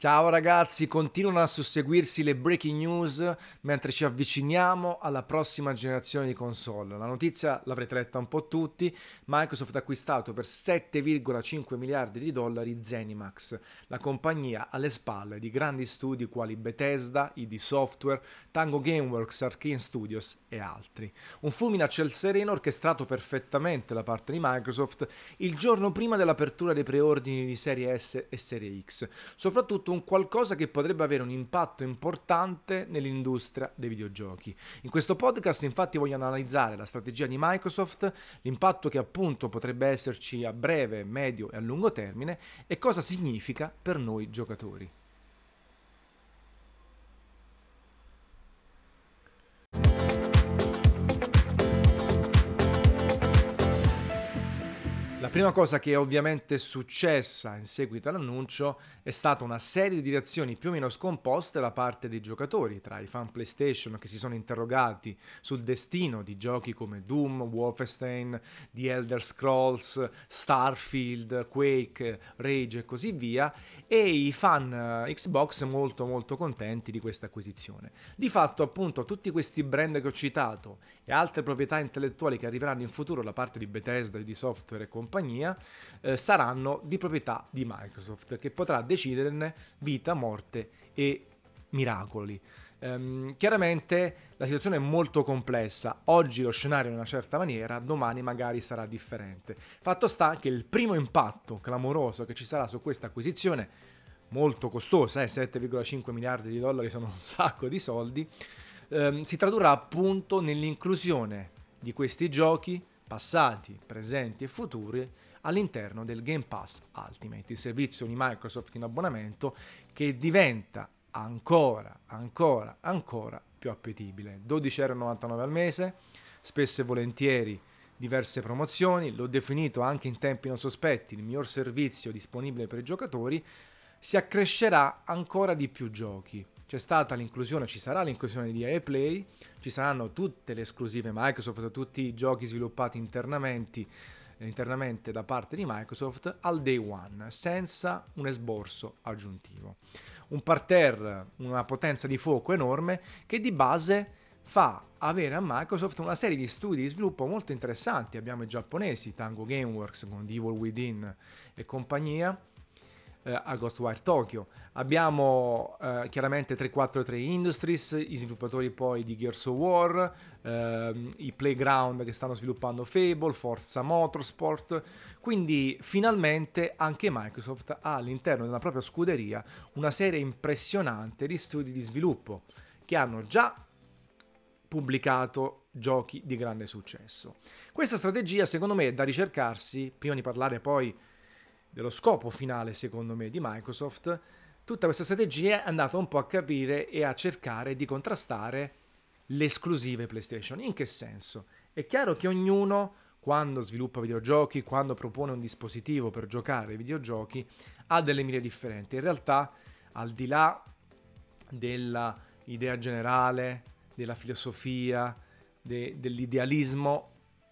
Ciao ragazzi, continuano a susseguirsi le breaking news mentre ci avviciniamo alla prossima generazione di console. La notizia l'avrete letta un po' tutti, Microsoft ha acquistato per 7,5 miliardi di dollari Zenimax, la compagnia alle spalle di grandi studi quali Bethesda, ID Software, Tango Gameworks, Arkane Studios e altri. Un fulmine a ciel sereno orchestrato perfettamente da parte di Microsoft il giorno prima dell'apertura dei preordini di Serie S e Serie X, soprattutto un qualcosa che potrebbe avere un impatto importante nell'industria dei videogiochi. In questo podcast infatti voglio analizzare la strategia di Microsoft, l'impatto che appunto potrebbe esserci a breve, medio e a lungo termine e cosa significa per noi giocatori. Prima cosa che è ovviamente successa in seguito all'annuncio è stata una serie di direzioni più o meno scomposte da parte dei giocatori, tra i fan PlayStation che si sono interrogati sul destino di giochi come Doom, Wolfenstein, The Elder Scrolls, Starfield, Quake, Rage e così via, e i fan eh, Xbox molto molto contenti di questa acquisizione. Di fatto appunto tutti questi brand che ho citato e altre proprietà intellettuali che arriveranno in futuro da parte di Bethesda e di software e compagnia compagnia eh, saranno di proprietà di Microsoft che potrà deciderne vita, morte e miracoli. Um, chiaramente la situazione è molto complessa, oggi lo scenario è in una certa maniera, domani magari sarà differente. Fatto sta che il primo impatto clamoroso che ci sarà su questa acquisizione, molto costosa, eh, 7,5 miliardi di dollari sono un sacco di soldi, um, si tradurrà appunto nell'inclusione di questi giochi passati, presenti e futuri all'interno del Game Pass Ultimate, il servizio di Microsoft in abbonamento che diventa ancora, ancora, ancora più appetibile. 12,99€ al mese, spesso e volentieri diverse promozioni, l'ho definito anche in tempi non sospetti il miglior servizio disponibile per i giocatori, si accrescerà ancora di più giochi c'è stata l'inclusione, ci sarà l'inclusione di EA Play, ci saranno tutte le esclusive Microsoft, tutti i giochi sviluppati internamente, internamente da parte di Microsoft al day one, senza un esborso aggiuntivo. Un parterre, una potenza di fuoco enorme che di base fa avere a Microsoft una serie di studi di sviluppo molto interessanti. Abbiamo i giapponesi, Tango Gameworks con Evil Within e compagnia, eh, a Ghostwire Tokyo. Abbiamo eh, chiaramente 343 Industries, i sviluppatori poi di Gears of War, eh, i Playground che stanno sviluppando Fable, Forza Motorsport, quindi finalmente anche Microsoft ha all'interno della propria scuderia una serie impressionante di studi di sviluppo che hanno già pubblicato giochi di grande successo. Questa strategia secondo me è da ricercarsi, prima di parlare poi dello scopo finale, secondo me, di Microsoft, tutta questa strategia è andata un po' a capire e a cercare di contrastare le esclusive PlayStation. In che senso? È chiaro che ognuno, quando sviluppa videogiochi, quando propone un dispositivo per giocare ai videogiochi, ha delle mire differenti. In realtà, al di là dell'idea generale, della filosofia, de- dell'idealismo,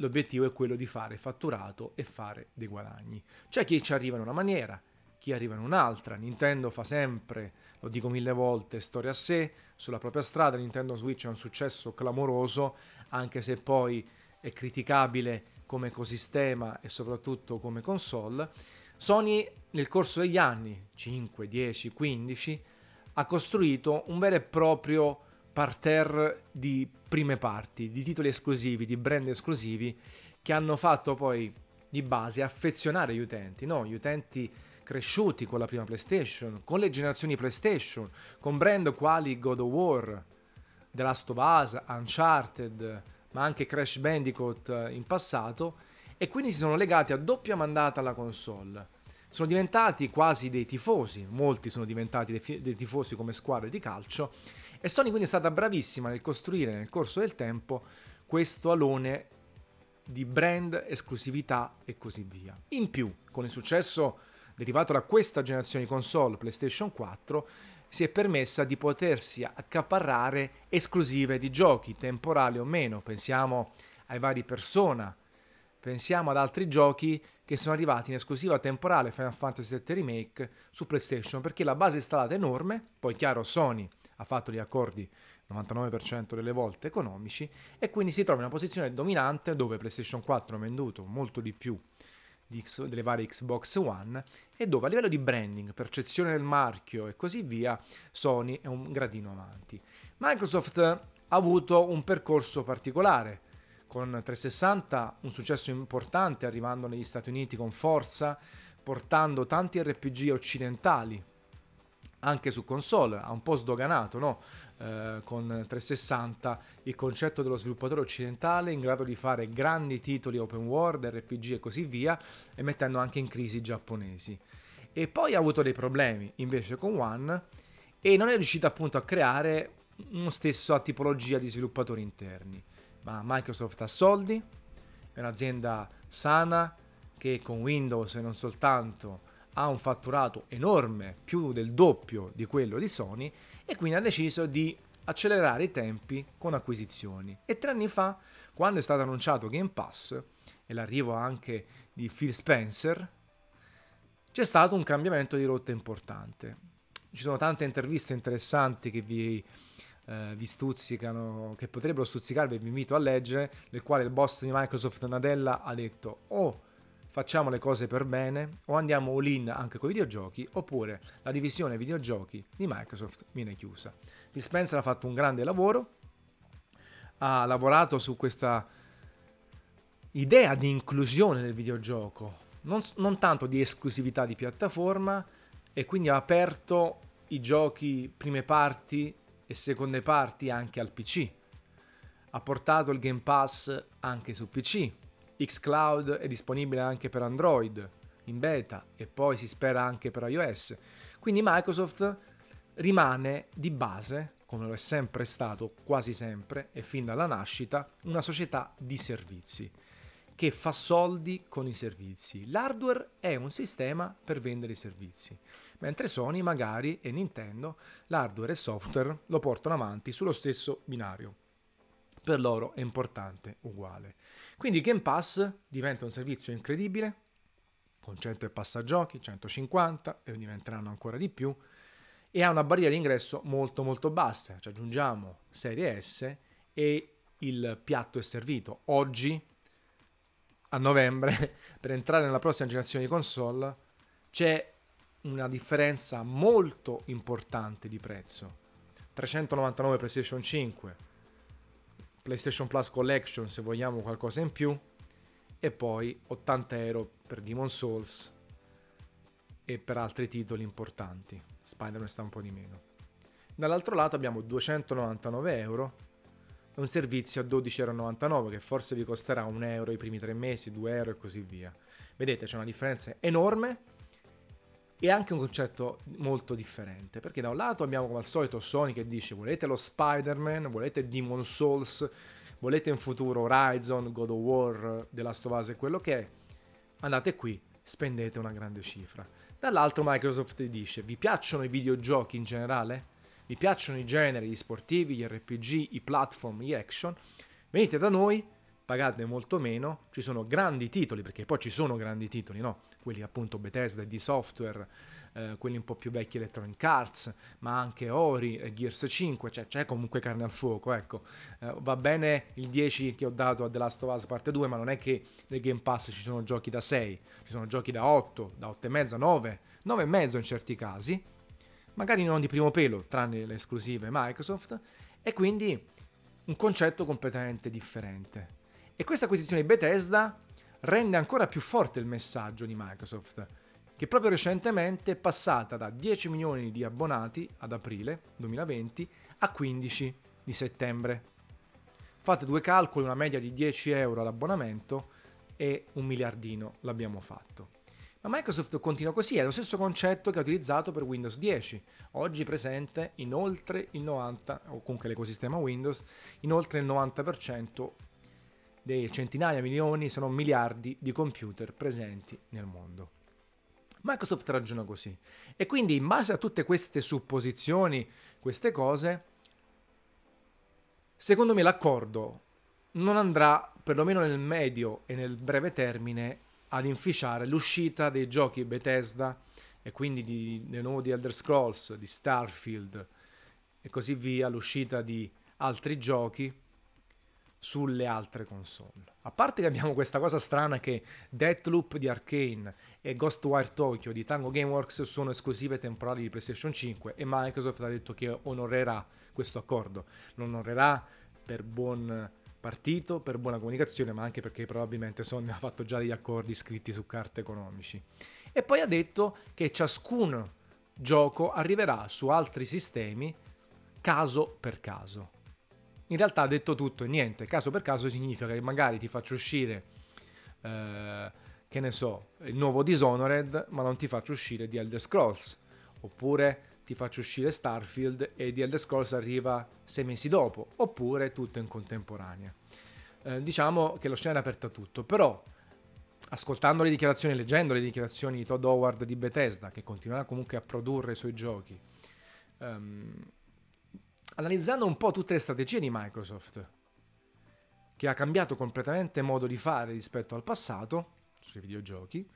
l'obiettivo è quello di fare fatturato e fare dei guadagni. C'è chi ci arriva in una maniera, chi arriva in un'altra. Nintendo fa sempre, lo dico mille volte, storia a sé, sulla propria strada. Nintendo Switch è un successo clamoroso, anche se poi è criticabile come ecosistema e soprattutto come console. Sony nel corso degli anni, 5, 10, 15, ha costruito un vero e proprio parterre di prime parti, di titoli esclusivi, di brand esclusivi che hanno fatto poi di base affezionare gli utenti, no? Gli utenti cresciuti con la prima PlayStation, con le generazioni PlayStation, con brand quali God of War, The Last of Us, Uncharted, ma anche Crash Bandicoot in passato, e quindi si sono legati a doppia mandata alla console. Sono diventati quasi dei tifosi, molti sono diventati dei tifosi come squadre di calcio, e Sony quindi è stata bravissima nel costruire nel corso del tempo questo alone di brand, esclusività e così via. In più, con il successo derivato da questa generazione di console PlayStation 4, si è permessa di potersi accaparrare esclusive di giochi, temporali o meno. Pensiamo ai vari Persona, Pensiamo ad altri giochi che sono arrivati in esclusiva temporale Final Fantasy VII Remake su PlayStation perché la base installata è enorme, poi chiaro Sony ha fatto gli accordi 99% delle volte economici e quindi si trova in una posizione dominante dove PlayStation 4 ha venduto molto di più di, delle varie Xbox One e dove a livello di branding, percezione del marchio e così via Sony è un gradino avanti. Microsoft ha avuto un percorso particolare con 360 un successo importante arrivando negli Stati Uniti con forza portando tanti RPG occidentali anche su console, ha un po' sdoganato no? eh, con 360 il concetto dello sviluppatore occidentale in grado di fare grandi titoli open world, RPG e così via, e mettendo anche in crisi i giapponesi. E poi ha avuto dei problemi invece con One e non è riuscito appunto a creare uno stesso tipologia di sviluppatori interni. Ma Microsoft ha soldi, è un'azienda sana che con Windows e non soltanto ha un fatturato enorme, più del doppio di quello di Sony, e quindi ha deciso di accelerare i tempi con acquisizioni. E tre anni fa, quando è stato annunciato Game Pass e l'arrivo anche di Phil Spencer, c'è stato un cambiamento di rotta importante. Ci sono tante interviste interessanti che vi, eh, vi stuzzicano, che potrebbero stuzzicarvi, vi invito a leggere, nel quale il boss di Microsoft Nadella ha detto oh facciamo le cose per bene o andiamo all in anche con i videogiochi oppure la divisione videogiochi di Microsoft viene chiusa. Phil Spencer ha fatto un grande lavoro, ha lavorato su questa idea di inclusione del videogioco, non, non tanto di esclusività di piattaforma e quindi ha aperto i giochi prime parti e seconde parti anche al PC. Ha portato il Game Pass anche su PC, xCloud è disponibile anche per Android in beta e poi si spera anche per iOS. Quindi Microsoft rimane di base, come lo è sempre stato, quasi sempre e fin dalla nascita, una società di servizi che fa soldi con i servizi. L'hardware è un sistema per vendere i servizi, mentre Sony magari e Nintendo l'hardware e software lo portano avanti sullo stesso binario per loro è importante uguale. Quindi Game Pass diventa un servizio incredibile, con 100 e passa giochi, 150 e diventeranno ancora di più, e ha una barriera di ingresso molto molto bassa, ci aggiungiamo serie S e il piatto è servito. Oggi, a novembre, per entrare nella prossima generazione di console, c'è una differenza molto importante di prezzo. 399 PlayStation 5, PlayStation Plus Collection se vogliamo qualcosa in più e poi 80 euro per Demon Souls e per altri titoli importanti. Spider-Man sta un po' di meno. Dall'altro lato abbiamo 299 euro e un servizio a 12,99 euro che forse vi costerà 1 euro i primi tre mesi, 2 euro e così via. Vedete c'è una differenza enorme e anche un concetto molto differente, perché da un lato abbiamo come al solito Sony che dice volete lo Spider-Man, volete Demon Souls, volete in futuro Horizon, God of War, The Last of Us e quello che è, andate qui, spendete una grande cifra. Dall'altro Microsoft dice vi piacciono i videogiochi in generale? Vi piacciono i generi, gli sportivi, gli RPG, i platform, gli action? Venite da noi, pagate molto meno, ci sono grandi titoli, perché poi ci sono grandi titoli, no? quelli appunto Bethesda e di software, eh, quelli un po' più vecchi Electronic Arts, ma anche Ori, e Gears 5, cioè c'è comunque carne al fuoco, ecco. Eh, va bene il 10 che ho dato a The Last of Us parte 2, ma non è che nel Game Pass ci sono giochi da 6, ci sono giochi da 8, da 8,5, 9, 9,5 in certi casi, magari non di primo pelo, tranne le esclusive Microsoft, e quindi un concetto completamente differente. E questa acquisizione di Bethesda rende ancora più forte il messaggio di Microsoft, che proprio recentemente è passata da 10 milioni di abbonati ad aprile 2020 a 15 di settembre. Fate due calcoli, una media di 10 euro all'abbonamento e un miliardino l'abbiamo fatto. Ma Microsoft continua così, è lo stesso concetto che ha utilizzato per Windows 10, oggi presente in oltre il 90, o comunque l'ecosistema Windows, in oltre il 90% dei centinaia, milioni, se non miliardi di computer presenti nel mondo. Microsoft ragiona così. E quindi in base a tutte queste supposizioni, queste cose, secondo me l'accordo non andrà perlomeno nel medio e nel breve termine, ad inficiare l'uscita dei giochi Bethesda e quindi di, nuovo di Elder Scrolls, di Starfield e così via, l'uscita di altri giochi sulle altre console. A parte che abbiamo questa cosa strana che Deathloop di Arkane e Ghostwire Tokyo di Tango Gameworks sono esclusive temporali di PlayStation 5 e Microsoft ha detto che onorerà questo accordo. Lo onorerà per buon partito, per buona comunicazione, ma anche perché probabilmente Sony ha fatto già degli accordi scritti su carte economici. E poi ha detto che ciascun gioco arriverà su altri sistemi caso per caso in realtà ha detto tutto e niente. Caso per caso significa che magari ti faccio uscire, eh, che ne so, il nuovo Dishonored, ma non ti faccio uscire di Elder Scrolls. Oppure ti faccio uscire Starfield e di Elder Scrolls arriva sei mesi dopo. Oppure tutto in contemporanea. Eh, diciamo che lo scenario è aperto a tutto. Però, ascoltando le dichiarazioni, leggendo le dichiarazioni di Todd Howard di Bethesda, che continuerà comunque a produrre i suoi giochi, um, analizzando un po' tutte le strategie di Microsoft, che ha cambiato completamente modo di fare rispetto al passato sui videogiochi,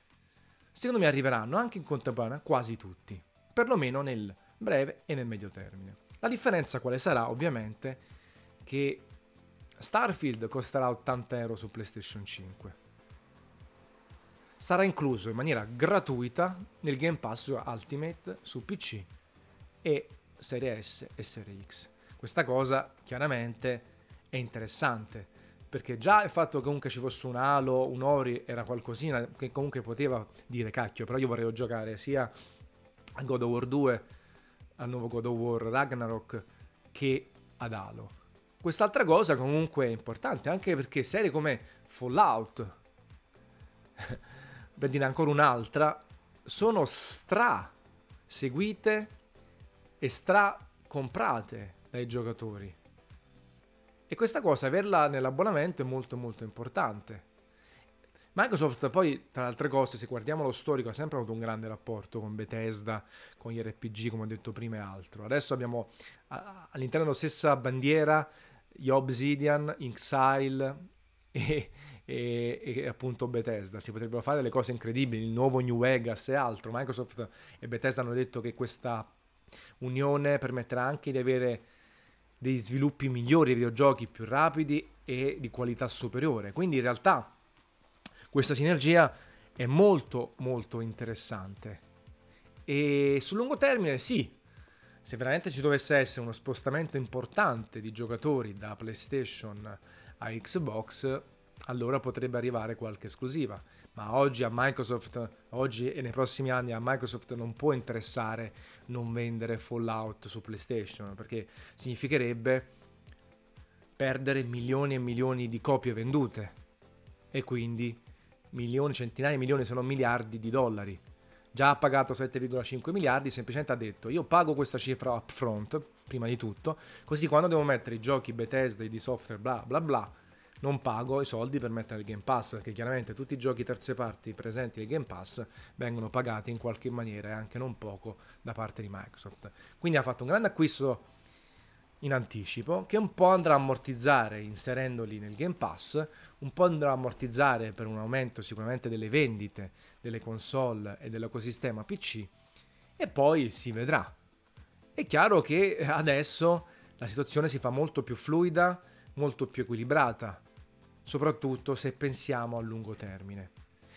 secondo me arriveranno anche in contemporanea quasi tutti, perlomeno nel breve e nel medio termine. La differenza quale sarà? Ovviamente che Starfield costerà 80 euro su PlayStation 5. Sarà incluso in maniera gratuita nel Game Pass Ultimate su PC e Serie S e Serie X. Questa cosa chiaramente è interessante perché già il fatto che comunque ci fosse un Halo, un Ori era qualcosina che comunque poteva dire cacchio, però io vorrei giocare sia a God of War 2, al nuovo God of War Ragnarok che ad Halo. Quest'altra cosa comunque è importante anche perché serie come Fallout, per dire ancora un'altra, sono stra seguite e stra comprate dai giocatori. E questa cosa, averla nell'abbonamento è molto molto importante. Microsoft poi, tra le altre cose, se guardiamo lo storico, ha sempre avuto un grande rapporto con Bethesda, con gli RPG, come ho detto prima e altro. Adesso abbiamo all'interno della stessa bandiera gli Obsidian, Inxile e, e, e, appunto Bethesda. Si potrebbero fare delle cose incredibili, il nuovo New Vegas e altro. Microsoft e Bethesda hanno detto che questa unione permetterà anche di avere dei sviluppi migliori, videogiochi più rapidi e di qualità superiore. Quindi in realtà questa sinergia è molto molto interessante. E sul lungo termine sì, se veramente ci dovesse essere uno spostamento importante di giocatori da PlayStation a Xbox, allora potrebbe arrivare qualche esclusiva ma oggi a Microsoft, oggi e nei prossimi anni a Microsoft non può interessare non vendere Fallout su PlayStation, perché significherebbe perdere milioni e milioni di copie vendute e quindi milioni, centinaia di milioni, se non miliardi di dollari. Già ha pagato 7,5 miliardi, semplicemente ha detto io pago questa cifra upfront, prima di tutto, così quando devo mettere i giochi Bethesda e di software bla bla bla, non pago i soldi per mettere il Game Pass, perché chiaramente tutti i giochi terze parti presenti nel Game Pass vengono pagati in qualche maniera e anche non poco da parte di Microsoft. Quindi ha fatto un grande acquisto in anticipo che un po' andrà a ammortizzare inserendoli nel Game Pass, un po' andrà a ammortizzare per un aumento sicuramente delle vendite delle console e dell'ecosistema PC e poi si vedrà. È chiaro che adesso la situazione si fa molto più fluida, molto più equilibrata soprattutto se pensiamo a lungo termine.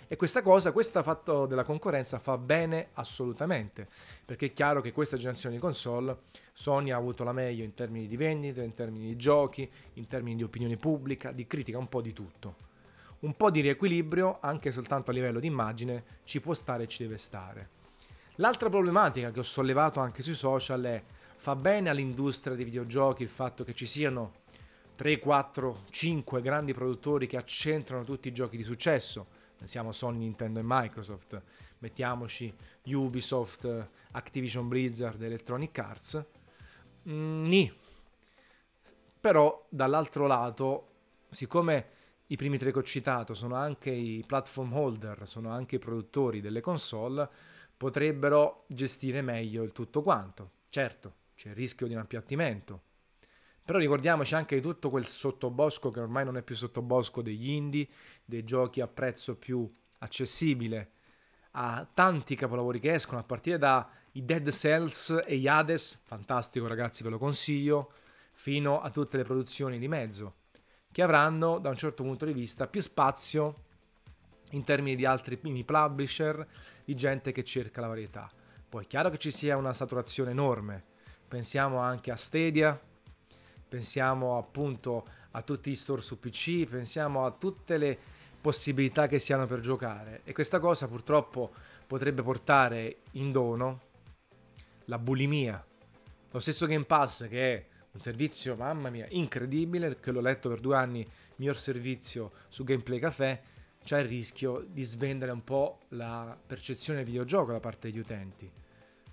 E questa cosa, questo fatto della concorrenza fa bene assolutamente, perché è chiaro che questa generazione di console Sony ha avuto la meglio in termini di vendite, in termini di giochi, in termini di opinione pubblica, di critica, un po' di tutto. Un po' di riequilibrio, anche soltanto a livello di immagine, ci può stare e ci deve stare. L'altra problematica che ho sollevato anche sui social è fa bene all'industria dei videogiochi il fatto che ci siano 3, 4, 5 grandi produttori che accentrano tutti i giochi di successo. Pensiamo Sony, Nintendo e Microsoft, mettiamoci Ubisoft, Activision Blizzard, Electronic Arts. Mm. Però dall'altro lato, siccome i primi tre che ho citato sono anche i platform holder, sono anche i produttori delle console, potrebbero gestire meglio il tutto quanto. Certo, c'è il rischio di un appiattimento, Però ricordiamoci anche di tutto quel sottobosco che ormai non è più sottobosco degli indie, dei giochi a prezzo più accessibile, a tanti capolavori che escono, a partire da i Dead Cells e gli Hades, fantastico ragazzi, ve lo consiglio, fino a tutte le produzioni di mezzo, che avranno da un certo punto di vista più spazio in termini di altri mini publisher, di gente che cerca la varietà. Poi è chiaro che ci sia una saturazione enorme, pensiamo anche a Stadia, pensiamo appunto a tutti i store su PC, pensiamo a tutte le possibilità che si hanno per giocare e questa cosa purtroppo potrebbe portare in dono la bulimia. Lo stesso Game Pass che è un servizio, mamma mia, incredibile, che l'ho letto per due anni, miglior servizio su Gameplay Café, c'è il rischio di svendere un po' la percezione videogioco da parte degli utenti.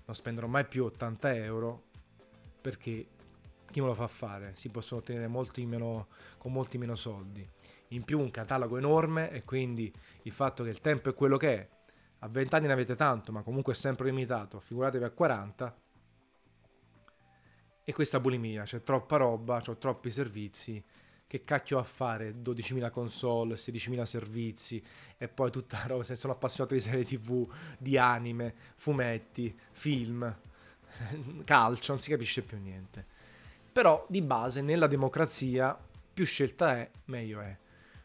Non spenderò mai più 80 euro perché chi me lo fa fare? Si possono ottenere molti meno, con molti meno soldi. In più un catalogo enorme e quindi il fatto che il tempo è quello che è. A 20 anni ne avete tanto, ma comunque è sempre limitato. Figuratevi a 40. E questa bulimia, c'è troppa roba, ho troppi servizi. Che cacchio a fare 12.000 console, 16.000 servizi e poi tutta la roba. Se sono appassionato di serie tv, di anime, fumetti, film, calcio, non si capisce più niente. Però di base nella democrazia più scelta è, meglio è.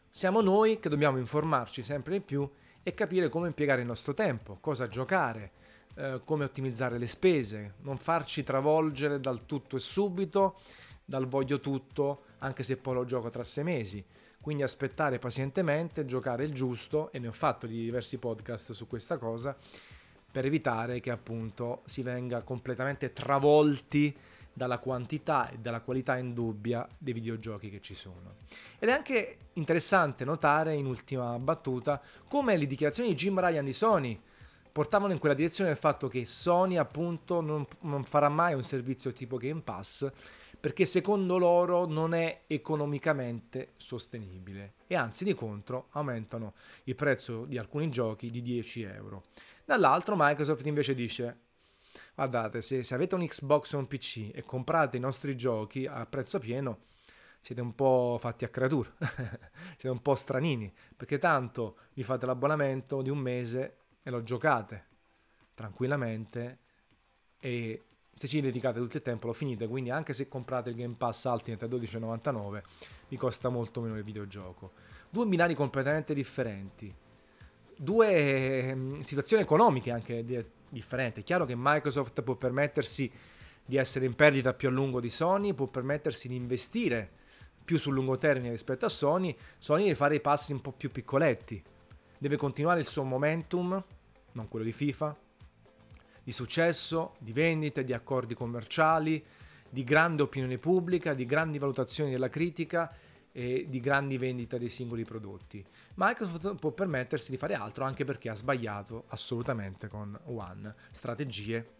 Siamo noi che dobbiamo informarci sempre di più e capire come impiegare il nostro tempo, cosa giocare, eh, come ottimizzare le spese, non farci travolgere dal tutto e subito, dal voglio tutto, anche se poi lo gioco tra sei mesi. Quindi aspettare pazientemente, giocare il giusto, e ne ho fatto di diversi podcast su questa cosa, per evitare che appunto si venga completamente travolti dalla quantità e dalla qualità indubbia dei videogiochi che ci sono. Ed è anche interessante notare, in ultima battuta, come le dichiarazioni di Jim Ryan di Sony portavano in quella direzione del fatto che Sony appunto non, non farà mai un servizio tipo Game Pass perché secondo loro non è economicamente sostenibile e anzi di contro aumentano il prezzo di alcuni giochi di 10 euro. Dall'altro Microsoft invece dice guardate, se, se avete un Xbox o un PC e comprate i nostri giochi a prezzo pieno, siete un po' fatti a creatura, siete un po' stranini, perché tanto vi fate l'abbonamento di un mese e lo giocate tranquillamente e se ci dedicate tutto il tempo lo finite, quindi anche se comprate il Game Pass Ultimate a 12,99 vi costa molto meno il videogioco. Due binari completamente differenti, due ehm, situazioni economiche anche differente. È chiaro che Microsoft può permettersi di essere in perdita più a lungo di Sony, può permettersi di investire più sul lungo termine rispetto a Sony, Sony deve fare i passi un po' più piccoletti, deve continuare il suo momentum, non quello di FIFA, di successo, di vendite, di accordi commerciali, di grande opinione pubblica, di grandi valutazioni della critica e di grandi vendite dei singoli prodotti. Microsoft può permettersi di fare altro anche perché ha sbagliato assolutamente con One, strategie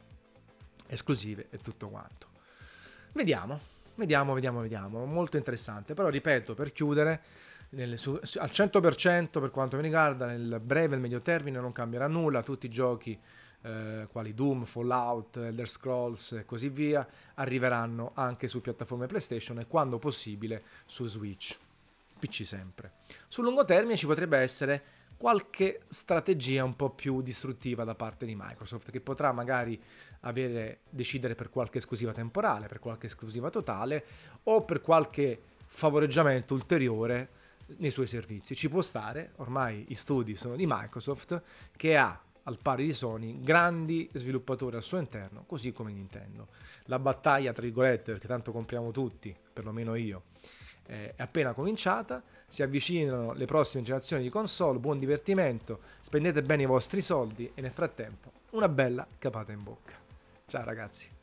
esclusive e tutto quanto. Vediamo, vediamo, vediamo, vediamo, molto interessante, però ripeto, per chiudere, nel, su, al 100% per quanto mi riguarda, nel breve e medio termine non cambierà nulla, tutti i giochi eh, quali Doom, Fallout, Elder Scrolls e così via, arriveranno anche su piattaforme PlayStation e quando possibile su Switch. PC sempre. Sul lungo termine ci potrebbe essere qualche strategia un po' più distruttiva da parte di Microsoft che potrà magari avere, decidere per qualche esclusiva temporale, per qualche esclusiva totale o per qualche favoreggiamento ulteriore nei suoi servizi. Ci può stare, ormai i studi sono di Microsoft che ha al pari di Sony, grandi sviluppatori al suo interno, così come Nintendo. La battaglia, tra virgolette, perché tanto compriamo tutti, perlomeno io, è appena cominciata, si avvicinano le prossime generazioni di console, buon divertimento, spendete bene i vostri soldi e nel frattempo una bella capata in bocca. Ciao ragazzi.